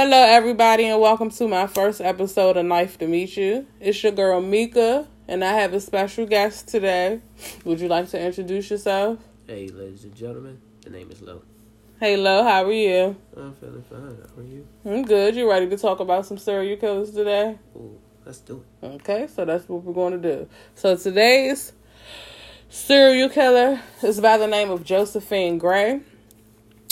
Hello, everybody, and welcome to my first episode of Knife to Meet You. It's your girl Mika, and I have a special guest today. Would you like to introduce yourself? Hey, ladies and gentlemen, the name is Lo. Hey, Lo, how are you? I'm feeling fine. How are you? I'm good. You ready to talk about some serial killers today? Ooh, let's do it. Okay, so that's what we're going to do. So today's serial killer is by the name of Josephine Gray.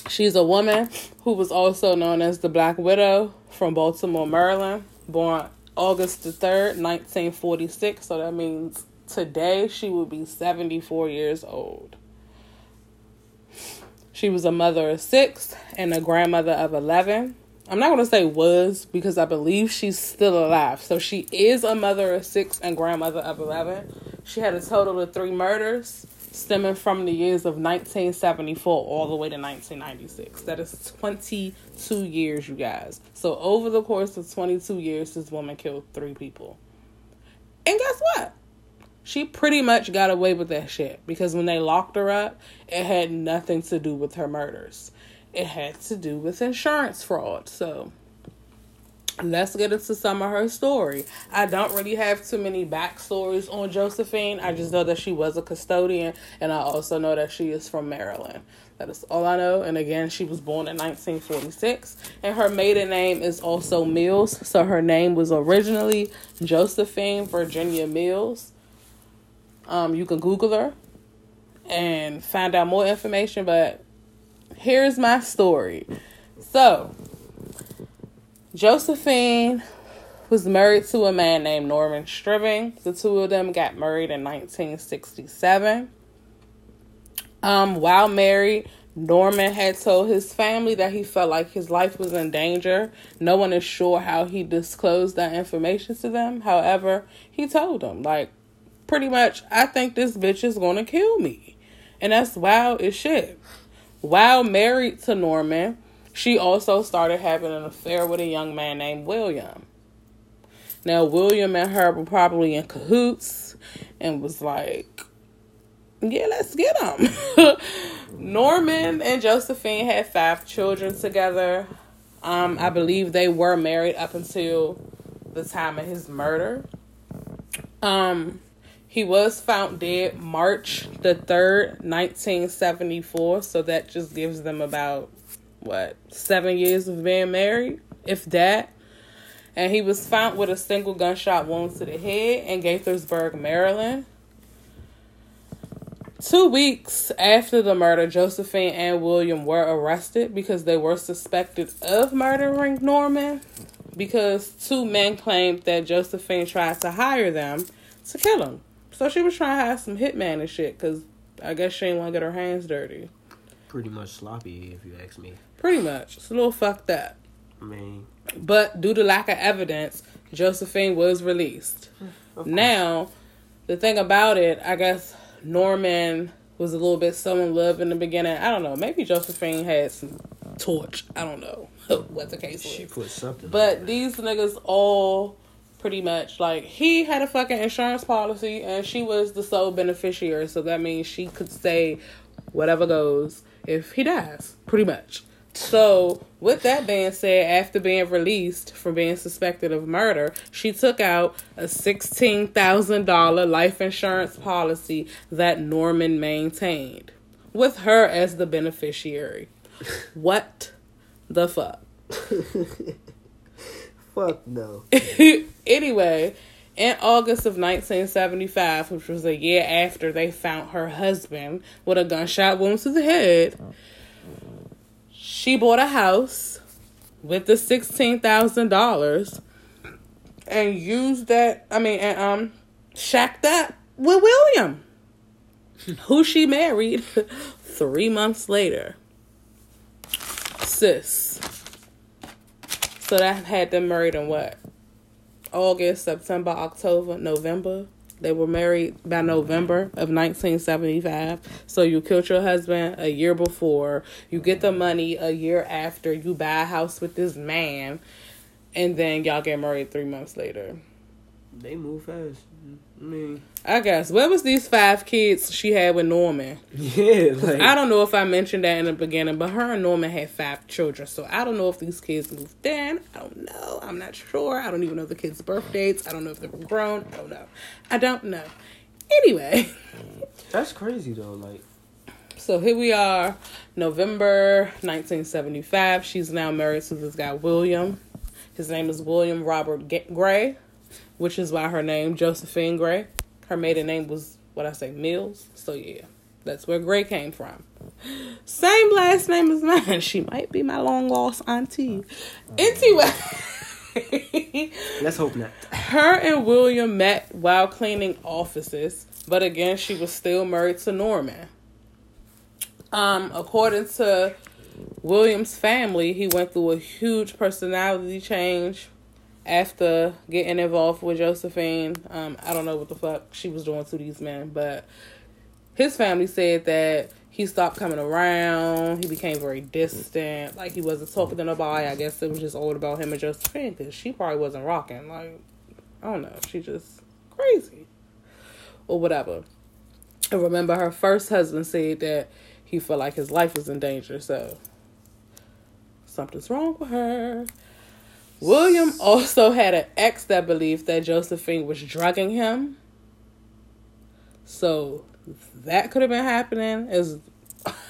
She's a woman who was also known as the Black Widow from Baltimore, Maryland, born August the 3rd, 1946. So that means today she would be 74 years old. She was a mother of six and a grandmother of 11. I'm not going to say was because I believe she's still alive. So she is a mother of six and grandmother of 11. She had a total of three murders stemming from the years of 1974 all the way to 1996. That is 22 years, you guys. So over the course of 22 years, this woman killed three people. And guess what? She pretty much got away with that shit because when they locked her up, it had nothing to do with her murders. It had to do with insurance fraud. So let's get into some of her story. I don't really have too many backstories on Josephine. I just know that she was a custodian, and I also know that she is from Maryland. That is all I know. And again, she was born in 1946, and her maiden name is also Mills. So her name was originally Josephine Virginia Mills. Um, you can Google her and find out more information, but here's my story. So, Josephine was married to a man named Norman Stribling. The two of them got married in 1967. Um, while married, Norman had told his family that he felt like his life was in danger. No one is sure how he disclosed that information to them. However, he told them, like, pretty much, I think this bitch is gonna kill me. And that's wild as shit. While married to Norman, she also started having an affair with a young man named William. Now, William and her were probably in cahoots and was like, yeah, let's get him. Norman and Josephine had five children together. Um, I believe they were married up until the time of his murder. Um, he was found dead March the 3rd, 1974. So that just gives them about what seven years of being married, if that. And he was found with a single gunshot wound to the head in Gaithersburg, Maryland. Two weeks after the murder, Josephine and William were arrested because they were suspected of murdering Norman. Because two men claimed that Josephine tried to hire them to kill him. So she was trying to hire some hitman and shit because I guess she didn't want to get her hands dirty. Pretty much sloppy, if you ask me. Pretty much. It's a little fucked up. I mean, But due to lack of evidence, Josephine was released. Now, the thing about it, I guess Norman was a little bit so in love in the beginning. I don't know. Maybe Josephine had some torch. I don't know what the case she was. put something. But these niggas all pretty much like he had a fucking insurance policy and she was the sole beneficiary. So that means she could say whatever goes if he dies, pretty much. So, with that being said, after being released from being suspected of murder, she took out a $16,000 life insurance policy that Norman maintained, with her as the beneficiary. What the fuck? Fuck no. anyway, in August of 1975, which was a year after they found her husband with a gunshot wound to the head, she bought a house with the $16,000 and used that, I mean, and um, shacked that with William, who she married three months later. Sis. So that had them married in what? August, September, October, November. They were married by November of 1975. So you killed your husband a year before. You get the money a year after. You buy a house with this man. And then y'all get married three months later. They move fast. Mean, I guess. What was these five kids she had with Norman? yeah, like I don't know if I mentioned that in the beginning, but her and Norman had five children. So I don't know if these kids moved in. I don't know. I'm not sure. I don't even know the kids' birth dates. I don't know if they were grown. I don't know. I don't know. Anyway, that's crazy though. Like, so here we are, November 1975. She's now married to this guy, William. His name is William Robert Gray, which is why her name, Josephine Gray. Her maiden name was, what I say, Mills. So yeah, that's where Gray came from. Same last name as mine. She might be my long lost auntie. Anyway. let's hope not. Her and William met while cleaning offices, but again, she was still married to Norman. Um, according to William's family, he went through a huge personality change after getting involved with Josephine. Um, I don't know what the fuck she was doing to these men, but his family said that he stopped coming around. He became very distant. Like he wasn't talking to nobody. I guess it was just all about him and Josephine because she probably wasn't rocking. Like I don't know. She just crazy or whatever. I remember her first husband said that he felt like his life was in danger. So something's wrong with her. William also had an ex that believed that Josephine was drugging him. So that could have been happening as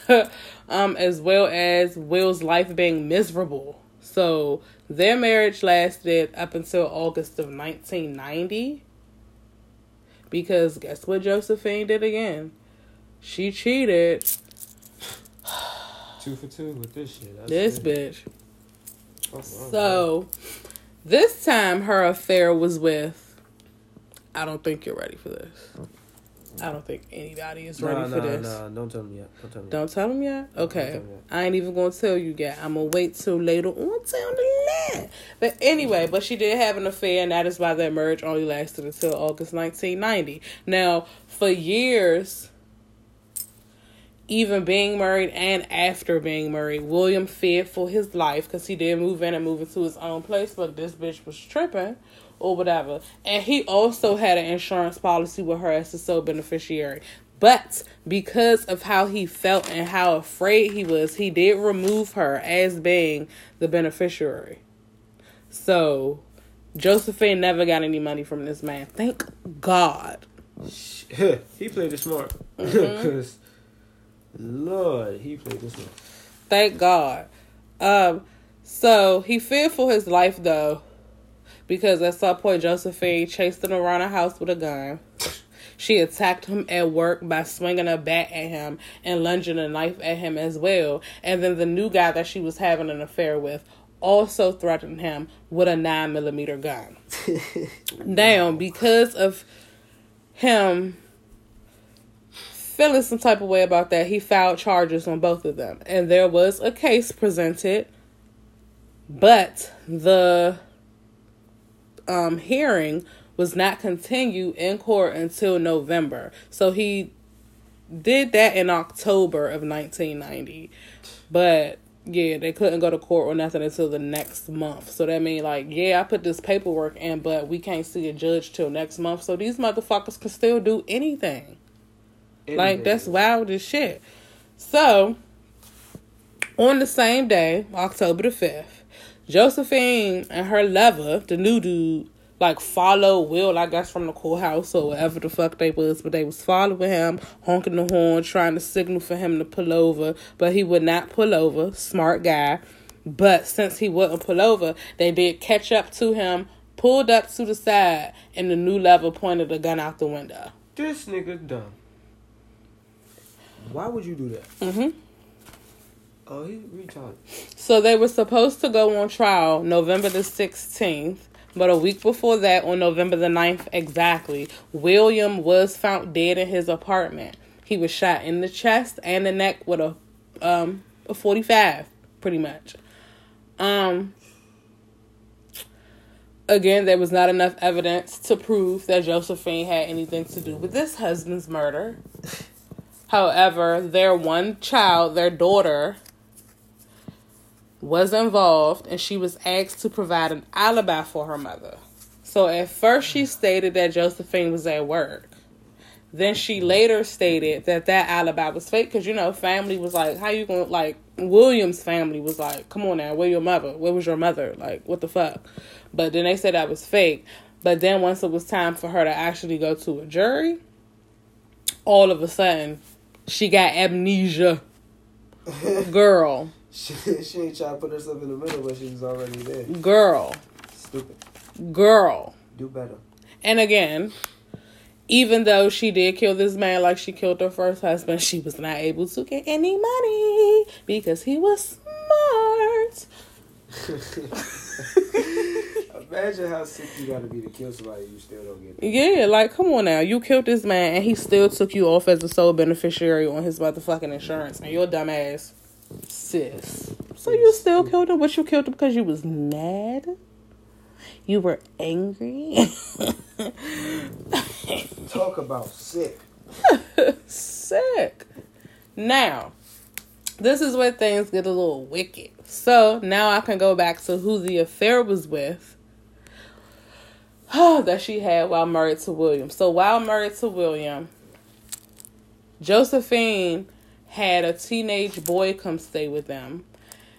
um as well as Will's life being miserable. So their marriage lasted up until August of 1990. Because guess what Josephine did again? She cheated. Two for two with this shit. That's This it. bitch. Oh. So this time her affair was with I don't think you're ready for this. I don't think anybody is ready Nah, for nah, this. nah. Don't tell me yet. Don't tell me. Don't tell them yet? Okay. yet. I ain't even gonna tell you yet. I'm gonna wait till later on tell the lad. But anyway, but she did have an affair and that is why their marriage only lasted until August 1990. Now, for years, even being married and after being married, William feared for his life because he did move in and move into his own place, but this bitch was tripping or whatever. And he also had an insurance policy with her as the sole beneficiary. But because of how he felt and how afraid he was, he did remove her as being the beneficiary. So Josephine never got any money from this man. Thank God. he played it smart. Mm-hmm. Lord, he played this one. Thank God. Um, so he feared for his life though, because at some point Josephine chased him around the house with a gun. She attacked him at work by swinging a bat at him and lunging a knife at him as well. And then the new guy that she was having an affair with also threatened him with a nine millimeter gun. now, because of him feeling some type of way about that, he filed charges on both of them. And there was a case presented, but the um, hearing was not continued in court until November. So he did that in October of 1990. But yeah, they couldn't go to court or nothing until the next month. So that means like, yeah, I put this paperwork in, but we can't see a judge till next month. So these motherfuckers can still do anything. Like that's wild as shit. So on the same day, October the fifth, Josephine and her lover, the new dude, like follow Will, I guess from the courthouse or whatever the fuck they was, but they was following him, honking the horn, trying to signal for him to pull over, but he would not pull over. Smart guy. But since he wouldn't pull over, they did catch up to him, pulled up to the side, and the new lover pointed a gun out the window. This nigga dumb. Why would you do that? Mm-hmm. Oh, he retarded. So they were supposed to go on trial November the 16th, but a week before that, on November the 9th exactly, William was found dead in his apartment. He was shot in the chest and the neck with a um a 45, pretty much. Um again, there was not enough evidence to prove that Josephine had anything to do with this husband's murder. However, their one child, their daughter, was involved and she was asked to provide an alibi for her mother. So at first she stated that Josephine was at work. Then she later stated that that alibi was fake because you know family was like, how you gonna like Williams' family was like, come on now, where your mother? Where was your mother? Like what the fuck? But then they said that was fake. But then once it was time for her to actually go to a jury, all of a sudden she got amnesia. Girl, She, she ain't trying to put herself in the middle, but she was already there. girl, Stupid. girl. Do better. And again, even though she did kill this man like she killed her first husband, she was not able to get any money because he was smart. Imagine how sick you gotta be to kill somebody you still don't get. Yeah, like come on now. You killed this man and he still took you off as a sole beneficiary on his motherfucking insurance and your dumb ass sis. So you still killed him, but you killed him because you was mad? You were angry? Talk about sick. Sick. Now, this is where things get a little wicked. So now I can go back to who the affair was with that she had while married to William. So while married to William, Josephine had a teenage boy come stay with them.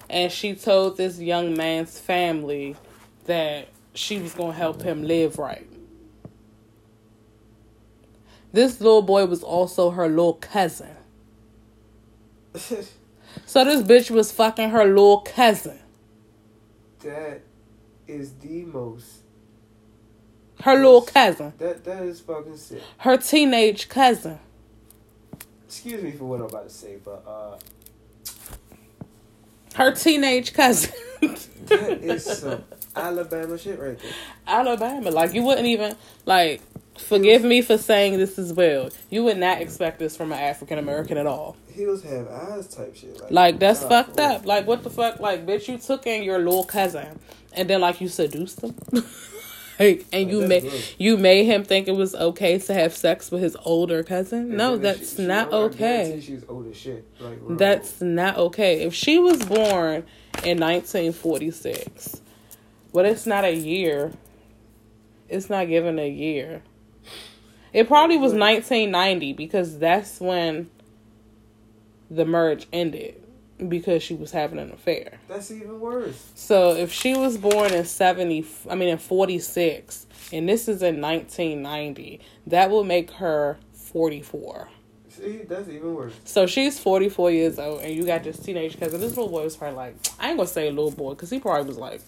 And she told this young man's family that she was going to help him live right. This little boy was also her little cousin. So this bitch was fucking her little cousin. that is the most. Her little cousin. That that is fucking sick. Her teenage cousin. Excuse me for what I'm about to say, but uh, Her teenage cousin. that is some Alabama shit right there. Alabama. Like you wouldn't even like forgive me for saying this as well. You would not expect this from an African American at all. Hills have eyes type shit. Like, Like that's God, fucked up. Like what the fuck? Like bitch, you took in your little cousin and then like you seduced him. like, and oh, you That's made you made him think it was okay to have sex with his older cousin. And No, that's she- she- not okay. She's old as shit. Like That's not okay. If she was born in 1946, but it's not a year. It's not given a year. It probably was 1990 because that's when the merge ended because she was having an affair. That's even worse. So if she was born in 70, I mean in 46, and this is in 1990, that will make her 44. See, that's even worse. So she's 44 years old, and you got this teenage cousin. This little boy was probably like, I ain't gonna say a little boy, because he probably was like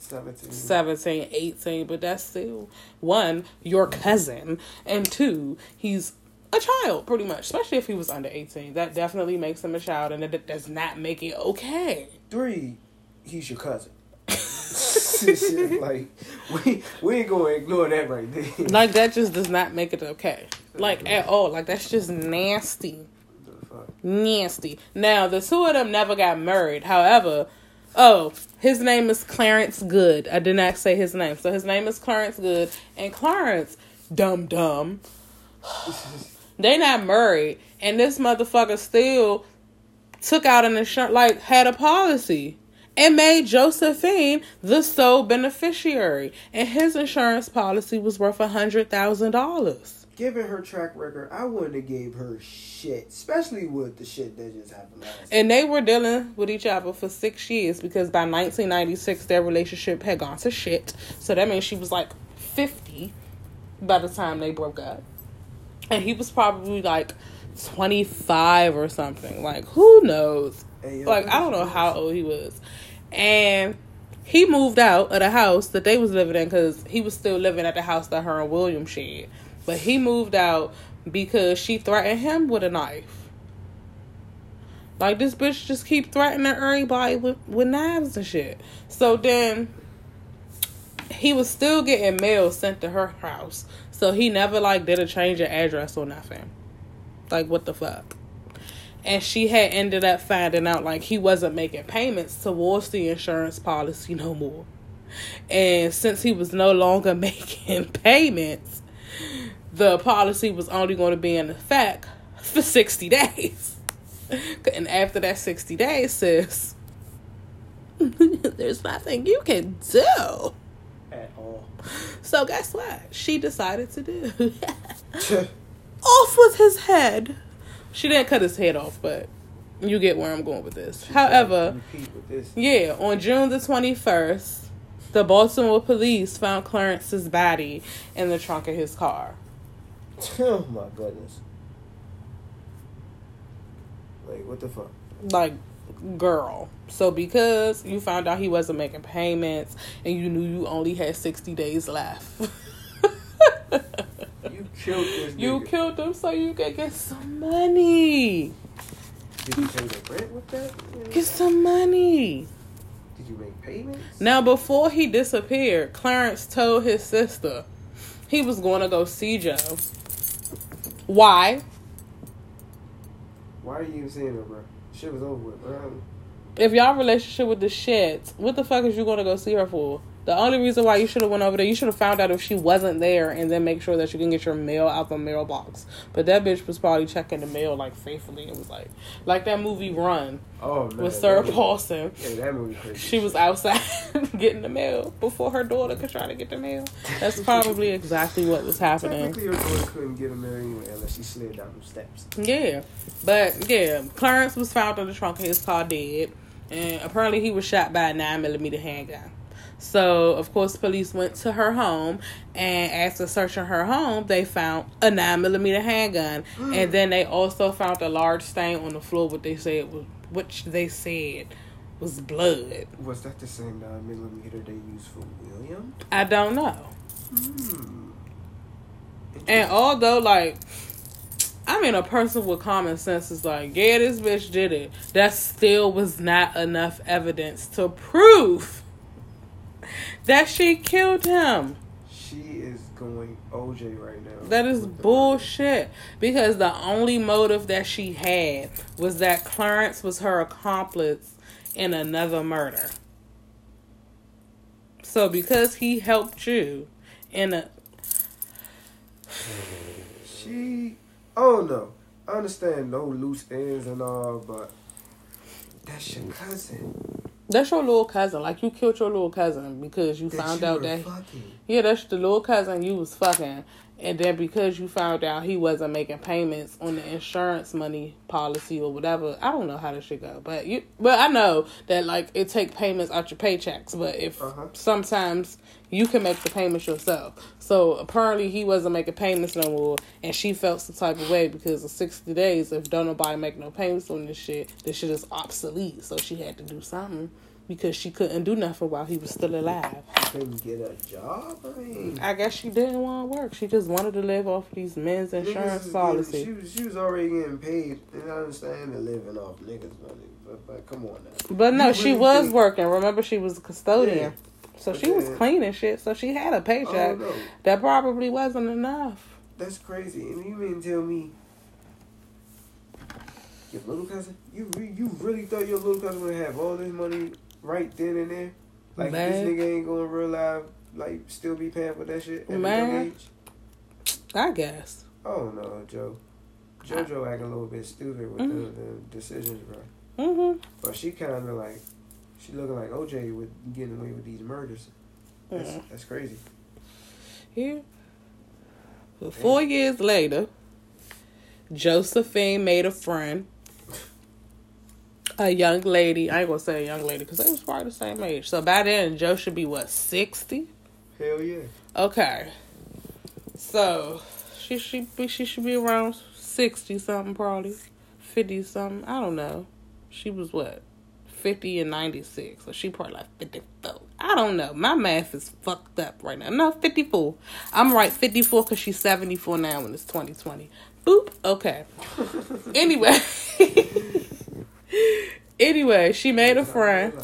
Seventeen. 17, 18, but that's still one, your cousin, and two, he's a child, pretty much, especially if he was under 18. That definitely makes him a child, and it does not make it okay. Three, he's your cousin. Like we we ain't gonna ignore that right there. Like, that just does not make it okay. Like, at all. Like, that's just nasty. Nasty. Now, the two of them never got married. However, oh, his name is Clarence Good. I did not say his name. So his name is Clarence Good. And Clarence, dumb dumb, they not married. And this motherfucker still took out an insurance, like, had a policy. And made Josephine the sole beneficiary. And his insurance policy was worth a hundred thousand dollars. Given her track record, I wouldn't have gave her shit, especially with the shit that just happened last. And they were dealing with each other for six years because by 1996 their relationship had gone to shit. So that means she was like 50 by the time they broke up. And he was probably like 25 or something. Like, who knows? Hey, Like, I don't know how old he was. And he moved out of the house that they was living in because he was still living at the house that her and William shared. But he moved out because she threatened him with a knife. Like this bitch just keep threatening everybody with, with knives and shit. So then he was still getting mail sent to her house. So he never like did a change of address or nothing. Like what the fuck? And she had ended up finding out like he wasn't making payments towards the insurance policy no more. And since he was no longer making payments, the policy was only going to be in effect for 60 days. And after that 60 days, sis, there's nothing you can do. At all. all. So guess what? She decided to do. off with his head. She didn't cut his head off, but you get where I'm going with this. However, with this. yeah, on June the 21st, the Baltimore police found Clarence's body in the trunk of his car. Oh my goodness. Like what the fuck? Like, girl. So because you found out he wasn't making payments and you knew you only had 60 days left. You killed this You killed him so you could get some money. Did you pay the rent with that? Get some money. Did you make payments? Now, before he disappeared, Clarence told his sister he was going to go see Joe. Why? Why are you even saying that, bro? Shit was over with, bro. If y'all relationship with the shit, what the fuck is you to go see her for? The only reason why you should have went over there, you should have found out if she wasn't there, and then make sure that you can get your mail out the mailbox. But that bitch was probably checking the mail like faithfully. It was like, like that movie Run Oh man. with Sarah that- Paulson. Yeah, that movie crazy. She was outside getting the mail before her daughter could try to get the mail. That's probably exactly what was happening. Technically, her daughter couldn't get there anyway unless she slid down them steps. Yeah, but yeah, Clarence was found in the trunk of his car dead, and apparently he was shot by a nine millimeter handgun. So of course, police went to her home, and after searching her home, they found a nine millimeter handgun, and then they also found a large stain on the floor. What they said was, which they said was blood. Was that the same nine millimeter they used for William? I don't know. Hmm. And although, like, I mean, a person with common sense is like, yeah, this bitch did it. That still was not enough evidence to prove that she killed him. She is going OJ right now. That is bullshit. Because the only motive that she had was that Clarence was her accomplice in another murder. So because he helped you in a She. Oh no. I understand no loose ends and all, but that's your cousin. That's your little cousin. Like you killed your little cousin because you That found you out that fucking. yeah, that's the little cousin you was fucking, and then because you found out he wasn't making payments on the insurance money policy or whatever. I don't know how this should go, but you, but I know that like it take payments out your paychecks. But if Uh-huh. sometimes you can make the payments yourself, so apparently he wasn't making payments no more, and she felt some type of way because of sixty days. If don't nobody make no payments on this shit, this shit is obsolete. So she had to do something because she couldn't do nothing while he was still alive. Couldn't get a job. I mean, I guess she didn't want to work. She just wanted to live off these men's insurance getting- She was, she was already getting paid, and I understand they're living off niggas' money, but, but come on now. but no, You she really was think- working. Remember, she was a custodian, so But she was then- cleaning shit. So she had a Oh paycheck. no, That probably wasn't enough. that's crazy. And you mean tell me your little cousin? You re- you really thought your little cousin would have all this money right then and there? Like Man. this nigga ain't gonna real life like still be paying for that shit at a young age? I guess. Oh no, Joe. JoJo acting a little bit stupid with Mhm. the, the decisions, bro. Mhm. But she kind of like, she looking like OJ with getting away with these murders. That's, Mhm. that's crazy. Yeah. But four years later, Josephine made a friend. A young lady. I ain't gonna say a young lady because they was probably the same age. So by then, Joe should be what sixty. Hell yeah. Okay. So she should be she should be around sixty something probably. Fifty something. I don't know. She was what? Fifty and ninety six. So she probably like fifty four. I don't know. My math is fucked up right now. No, fifty four. I'm right, fifty four because she's seventy four now and it's twenty twenty. Boop. Okay. anyway. anyway, she made a friend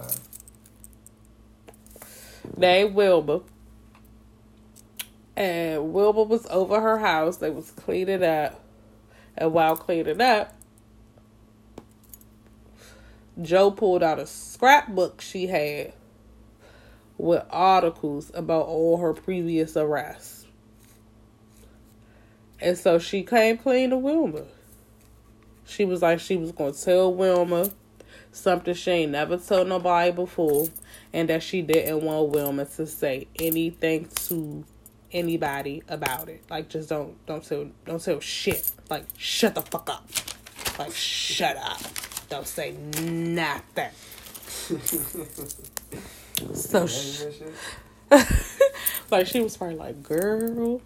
named Wilbur. And Wilbur was over her house. They was cleaning up. And while cleaning up, Joe pulled out a scrapbook she had with articles about all her previous arrests. And so she came clean to Wilma. She was like she was gonna tell Wilma something she ain't never told nobody before. and that she didn't want Wilma to say anything to anybody about it. Like just don't don't tell don't tell shit. Like shut the fuck up. Like shut up. Don't say nothing. so sh- like she was probably like, girl.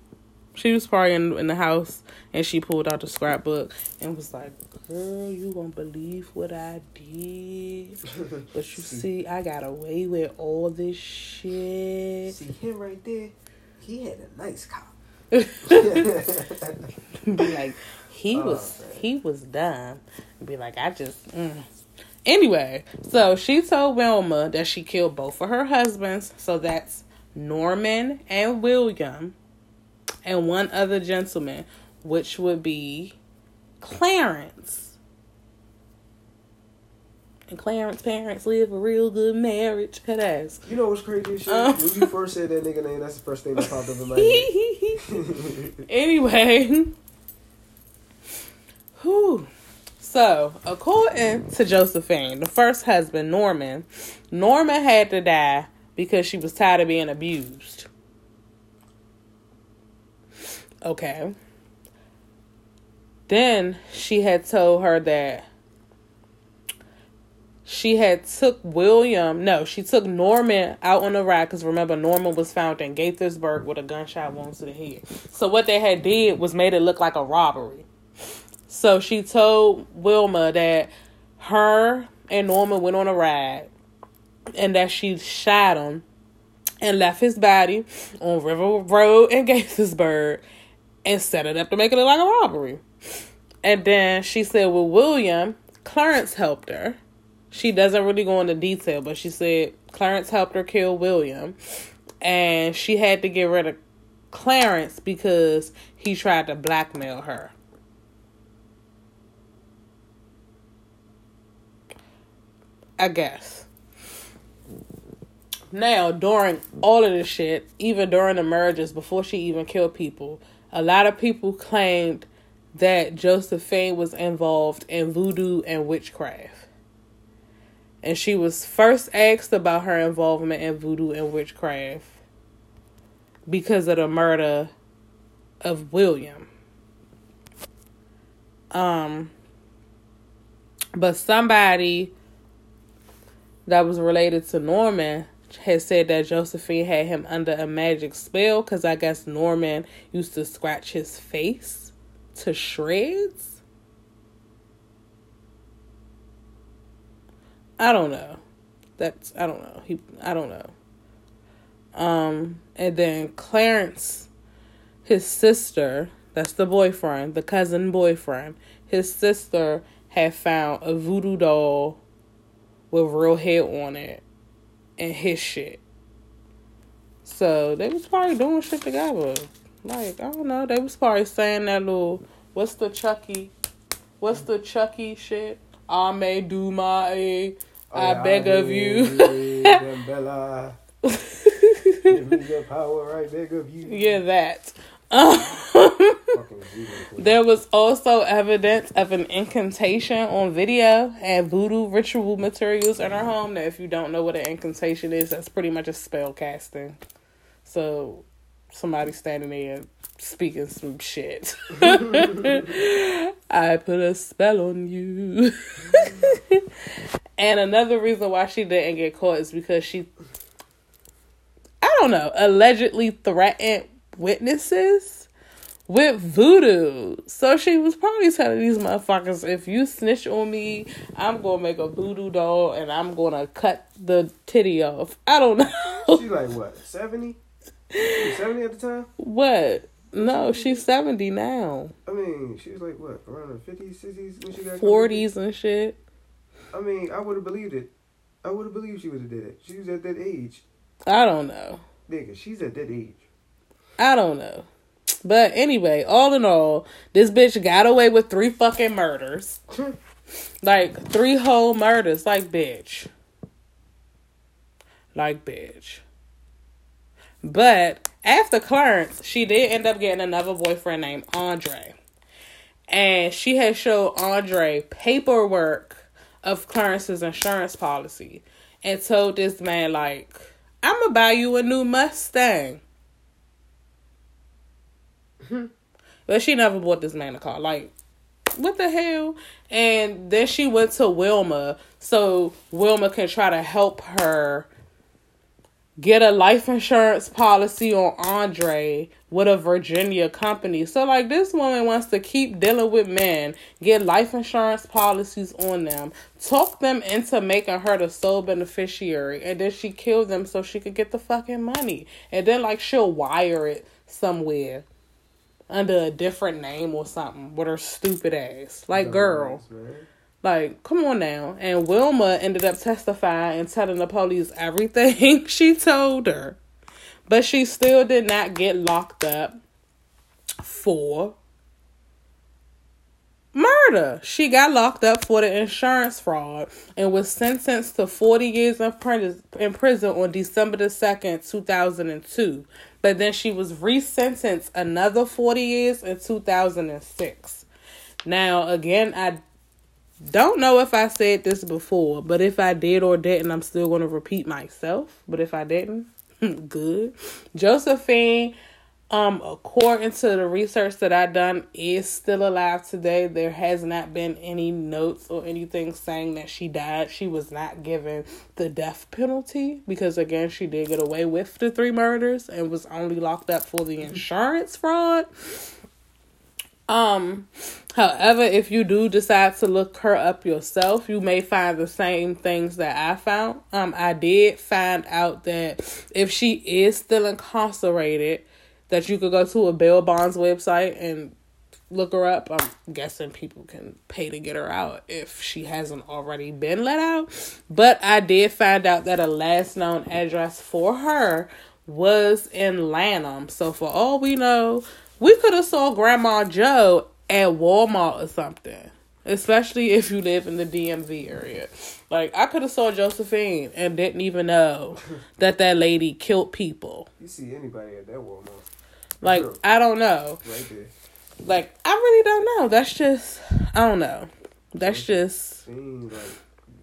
She was probably in, in the house and she pulled out the scrapbook and was like, Girl, you won't believe what I did. But you see, I got away with all this shit. See him right there? He had a nice car. Be like, he Oh, was. He was dumb. Be like, I just mm. Anyway, so she told Wilma that she killed both of her husbands. So that's Norman and William, and one other gentleman, which would be Clarence. And Clarence parents live a real good marriage. Head ass. You know what's crazy shit? Um. when you first said that nigga name, that's the first thing that popped up in my head. anyway. Whew. So, according to Josephine, the first husband, Norman, Norman had to die because she was tired of being abused. Okay. Then she had told her that she had took William, no, she took Norman out on a ride because remember Norman was found in Gaithersburg with a gunshot wound to the head. So what they had did was made it look like a robbery. So she told Wilma that her and Norman went on a ride and that she shot him and left his body on River Road in Gaithersburg and set it up to make it look like a robbery. And then she said with William, Clarence helped her. She doesn't really go into detail, but she said Clarence helped her kill William. And she had to get rid of Clarence because he tried to blackmail her. I guess. Now, during all of this shit, even during the mergers, before she even killed people, a lot of people claimed that Josephine was involved in voodoo and witchcraft. And she was first asked about her involvement in voodoo and witchcraft because of the murder of William. Um, but somebody that was related to Norman had said that Josephine had him under a magic spell because I guess Norman used to scratch his face to shreds. I don't know. That's I don't know. He I don't know. Um and then Clarence his sister, that's the boyfriend, the cousin boyfriend, his sister had found a voodoo doll with real head on it and his shit. So they was probably doing shit together. Like, I don't know, they was probably saying that little what's the Chucky what's the Chucky shit? I may do my I Oh, beg of you. Them Bella. Give me the power, I beg of you. yeah, that. There was also evidence of an incantation on video and voodoo ritual materials in her home. Now, if you don't know what an incantation is, that's pretty much a spell casting. So, somebody standing there speaking some shit. I put a spell on you. and another reason why she didn't get caught is because she, I don't know, allegedly threatened witnesses with voodoo. So she was probably telling these motherfuckers, if you snitch on me, I'm gonna make a voodoo doll and I'm gonna cut the titty off. I don't know. She like what? 70? 70 at the time? what? No, she's 70 now. I mean, she was like what? Around the 50s, 60s when she got 40s and shit. I mean, I would have believed it. I would have believed she would have did it. She was at that age. I don't know. Nigga, she's at that age. I don't know. But anyway, all in all, this bitch got away with three fucking murders. Like three whole murders. Like bitch. Like bitch. But after Clarence, she did end up getting another boyfriend named Andre. And she had showed Andre paperwork of Clarence's insurance policy. and told this man like, "I'm gonna buy you a new Mustang." Mm-hmm. but she never bought this man a car. Like, what the hell? And then she went to Wilma so Wilma can try to help her get a life insurance policy on Andre with a Virginia company. So like this woman wants to keep dealing with men, get life insurance policies on them, talk them into making her the sole beneficiary, and then she killed them so she could get the fucking money. And then like she'll wire it somewhere under a different name or something with her stupid ass. Like girl. Like, come on now. And Wilma ended up testifying and telling the police everything she told her. But she still did not get locked up for murder. She got locked up for the insurance fraud and was sentenced to 40 years in prison on December the 2nd, 2002. But then she was resentenced another 40 years in 2006. Now, again, I don't know if I said this before, but if I did or didn't, I'm still going to repeat myself. But if I didn't, good. Josephine, um, according to the research that I done, is still alive today. There has not been any notes or anything saying that she died. She was not given the death penalty because again, she did get away with the three murders and was only locked up for the insurance fraud. Um, however, if you do decide to look her up yourself, you may find the same things that I found. Um, I did find out that if she is still incarcerated, that you could go to a bail bonds website and look her up. I'm guessing people can pay to get her out if she hasn't already been let out. But I did find out that a last known address for her was in Lanham. So for all we know, we could have saw Grandma Joe at Walmart or something. Especially if you live in the DMV area. Like I could have saw Josephine and didn't even know that that lady killed people. You see anybody at that Walmart? Like sure. I don't know. Right. Like I really don't know. That's just I don't know. That's just. Seems like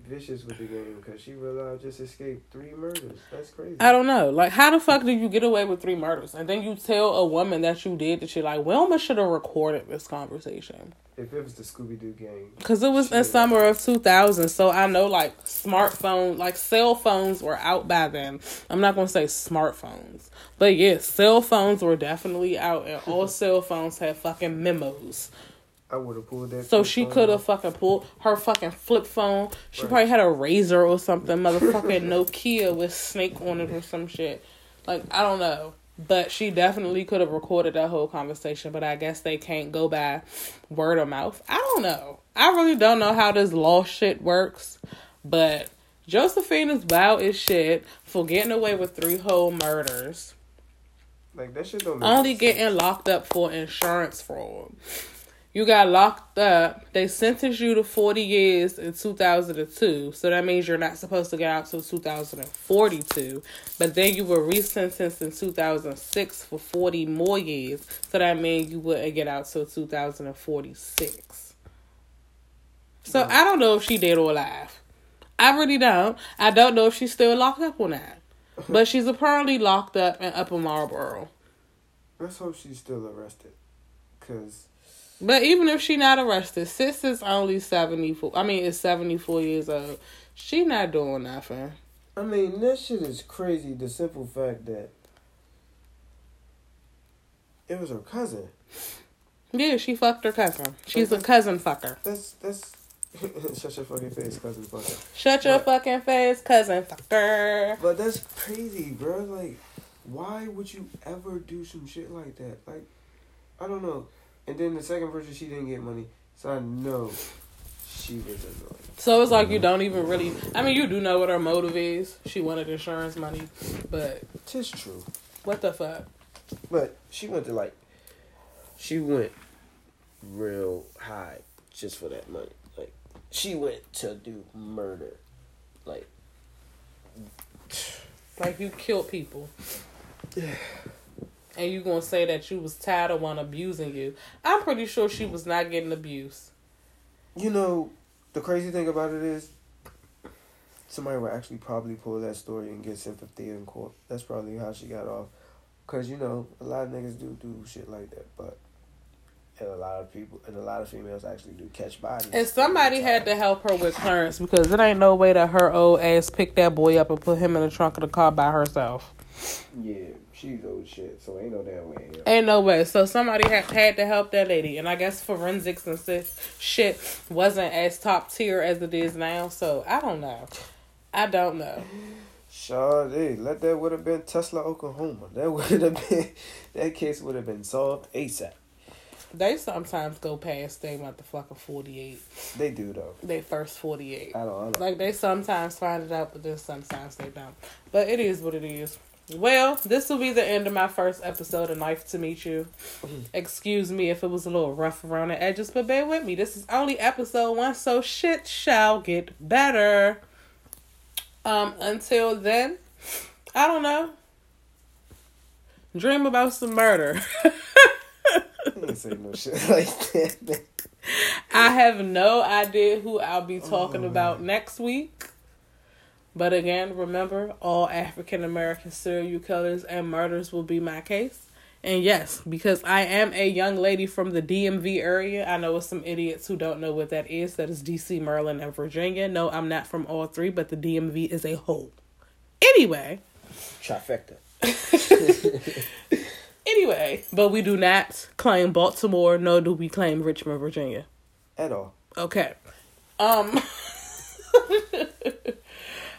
vicious with the game because she realized just escaped three murders. That's crazy. I don't know. Like, how the fuck did you get away with three murders? And then you tell a woman that you did that she like, Wilma should have recorded this conversation. If it was the Scooby Doo game. Because it was in summer of 2000. So I know, like, smartphone, like, cell phones were out by then. I'm not going to say smartphones. But yes, cell phones were definitely out, and all cell phones had fucking memos I would have pulled that. So she could have fucking pulled her fucking flip phone. She right. probably had a Razr or something, motherfucking Nokia with Snake on it or some shit. Like I don't know, but she definitely could have recorded that whole conversation. But I guess they can't go by word of mouth. I don't know. I really don't know how this law shit works, but Josephine is wild as shit for getting away with three whole murders. Like that shit don't. Only getting locked up for insurance fraud. You got locked up. They sentenced you to 40 years in 2002. So that means you're not supposed to get out till 2042. But then you were resentenced in 2006 for 40 more years. So that means you wouldn't get out till 2046. So I don't know if she dead or alive. I really don't. I don't know if she's still locked up or not. But she's apparently locked up in Upper Marlboro. Let's hope she's still arrested. Because but even if she not arrested, sis is only seventy four. I mean, is seventy four years old. She not doing nothing. I mean, this shit is crazy. The simple fact that it was her cousin. Yeah, she fucked her cousin. She's a cousin fucker. That's that's. Shut your fucking face, cousin fucker. Shut your but, fucking face, cousin fucker. But that's crazy, bro. Like, why would you ever do some shit like that? Like, I don't know. And then the second version, she didn't get money, so I know she was annoyed. So it's like you don't even really. I mean, you do know what her motive is. She wanted insurance money, but tis true. What the fuck? But she went to like, she went real high just for that money. Like she went to do murder, like. Like you killed people. and you gonna say that you was tired of one abusing you. I'm pretty sure she was not getting abused. You know, the crazy thing about it is, somebody would actually probably pull that story and get sympathy in court. That's probably how she got off. Cause you know a lot of niggas do do shit like that, but and a lot of people and a lot of females actually do catch bodies. And somebody had to help her with Clarence because it ain't no way that her old ass picked that boy up and put him in the trunk of the car by herself. Yeah, she's old shit, so ain't no damn way. Ain't no way. So somebody had had to help that lady, and I guess forensics and shit wasn't as top tier as it is now. So I don't know. I don't know. Sade, let that would have been Tesla, Oklahoma. That would have been that case would have been solved ASAP. They sometimes go past they motherfucking forty eight. They do though. They first forty eight. I don't. I don't. Like they sometimes find it out, but then sometimes they don't. But it is what it is. Well, this will be the end of my first episode of Knife to Meet You. Excuse me if it was a little rough around the edges, but bear with me. This is only episode one, so shit shall get better. Um, until then, I don't know. Dream about some murder. Say no shit like that. I have no idea who I'll be talking Oh, about next week. But again, remember, all African American serial killers and murders will be my case. And yes, because I am a young lady from the DMV area, I know some idiots who don't know what that is. That is DC, Maryland, and Virginia. No, I'm not from all three, but the DMV is a whole. Anyway, Trifecta. anyway, but we do not claim Baltimore, nor do we claim Richmond, Virginia. At all. Okay. Um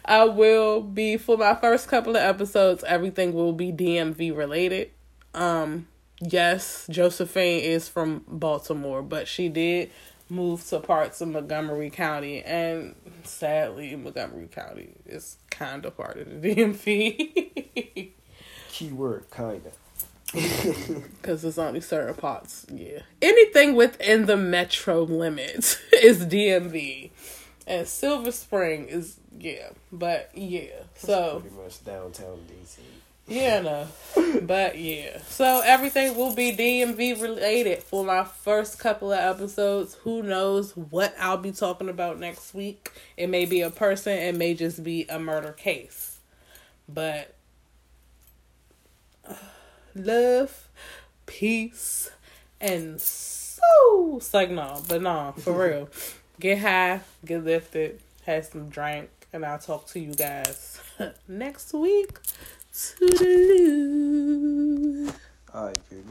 I will be for my first couple of episodes, everything will be DMV related. Um yes, Josephine is from Baltimore, but she did move to parts of Montgomery County and sadly Montgomery County is kind of part of the DMV. Keyword kinda. Because there's only certain parts. Yeah. Anything within the metro limits is DMV. And Silver Spring is, yeah. But, yeah. So, Pretty much downtown DC. yeah, no. But, yeah. So, everything will be DMV related for my first couple of episodes. Who knows what I'll be talking about next week? It may be a person, it may just be a murder case. But, love, peace, and so it's like no, but no, for real. Get high, get lifted, have some drink, and I'll talk to you guys next week. Toodaloo. Alright, baby.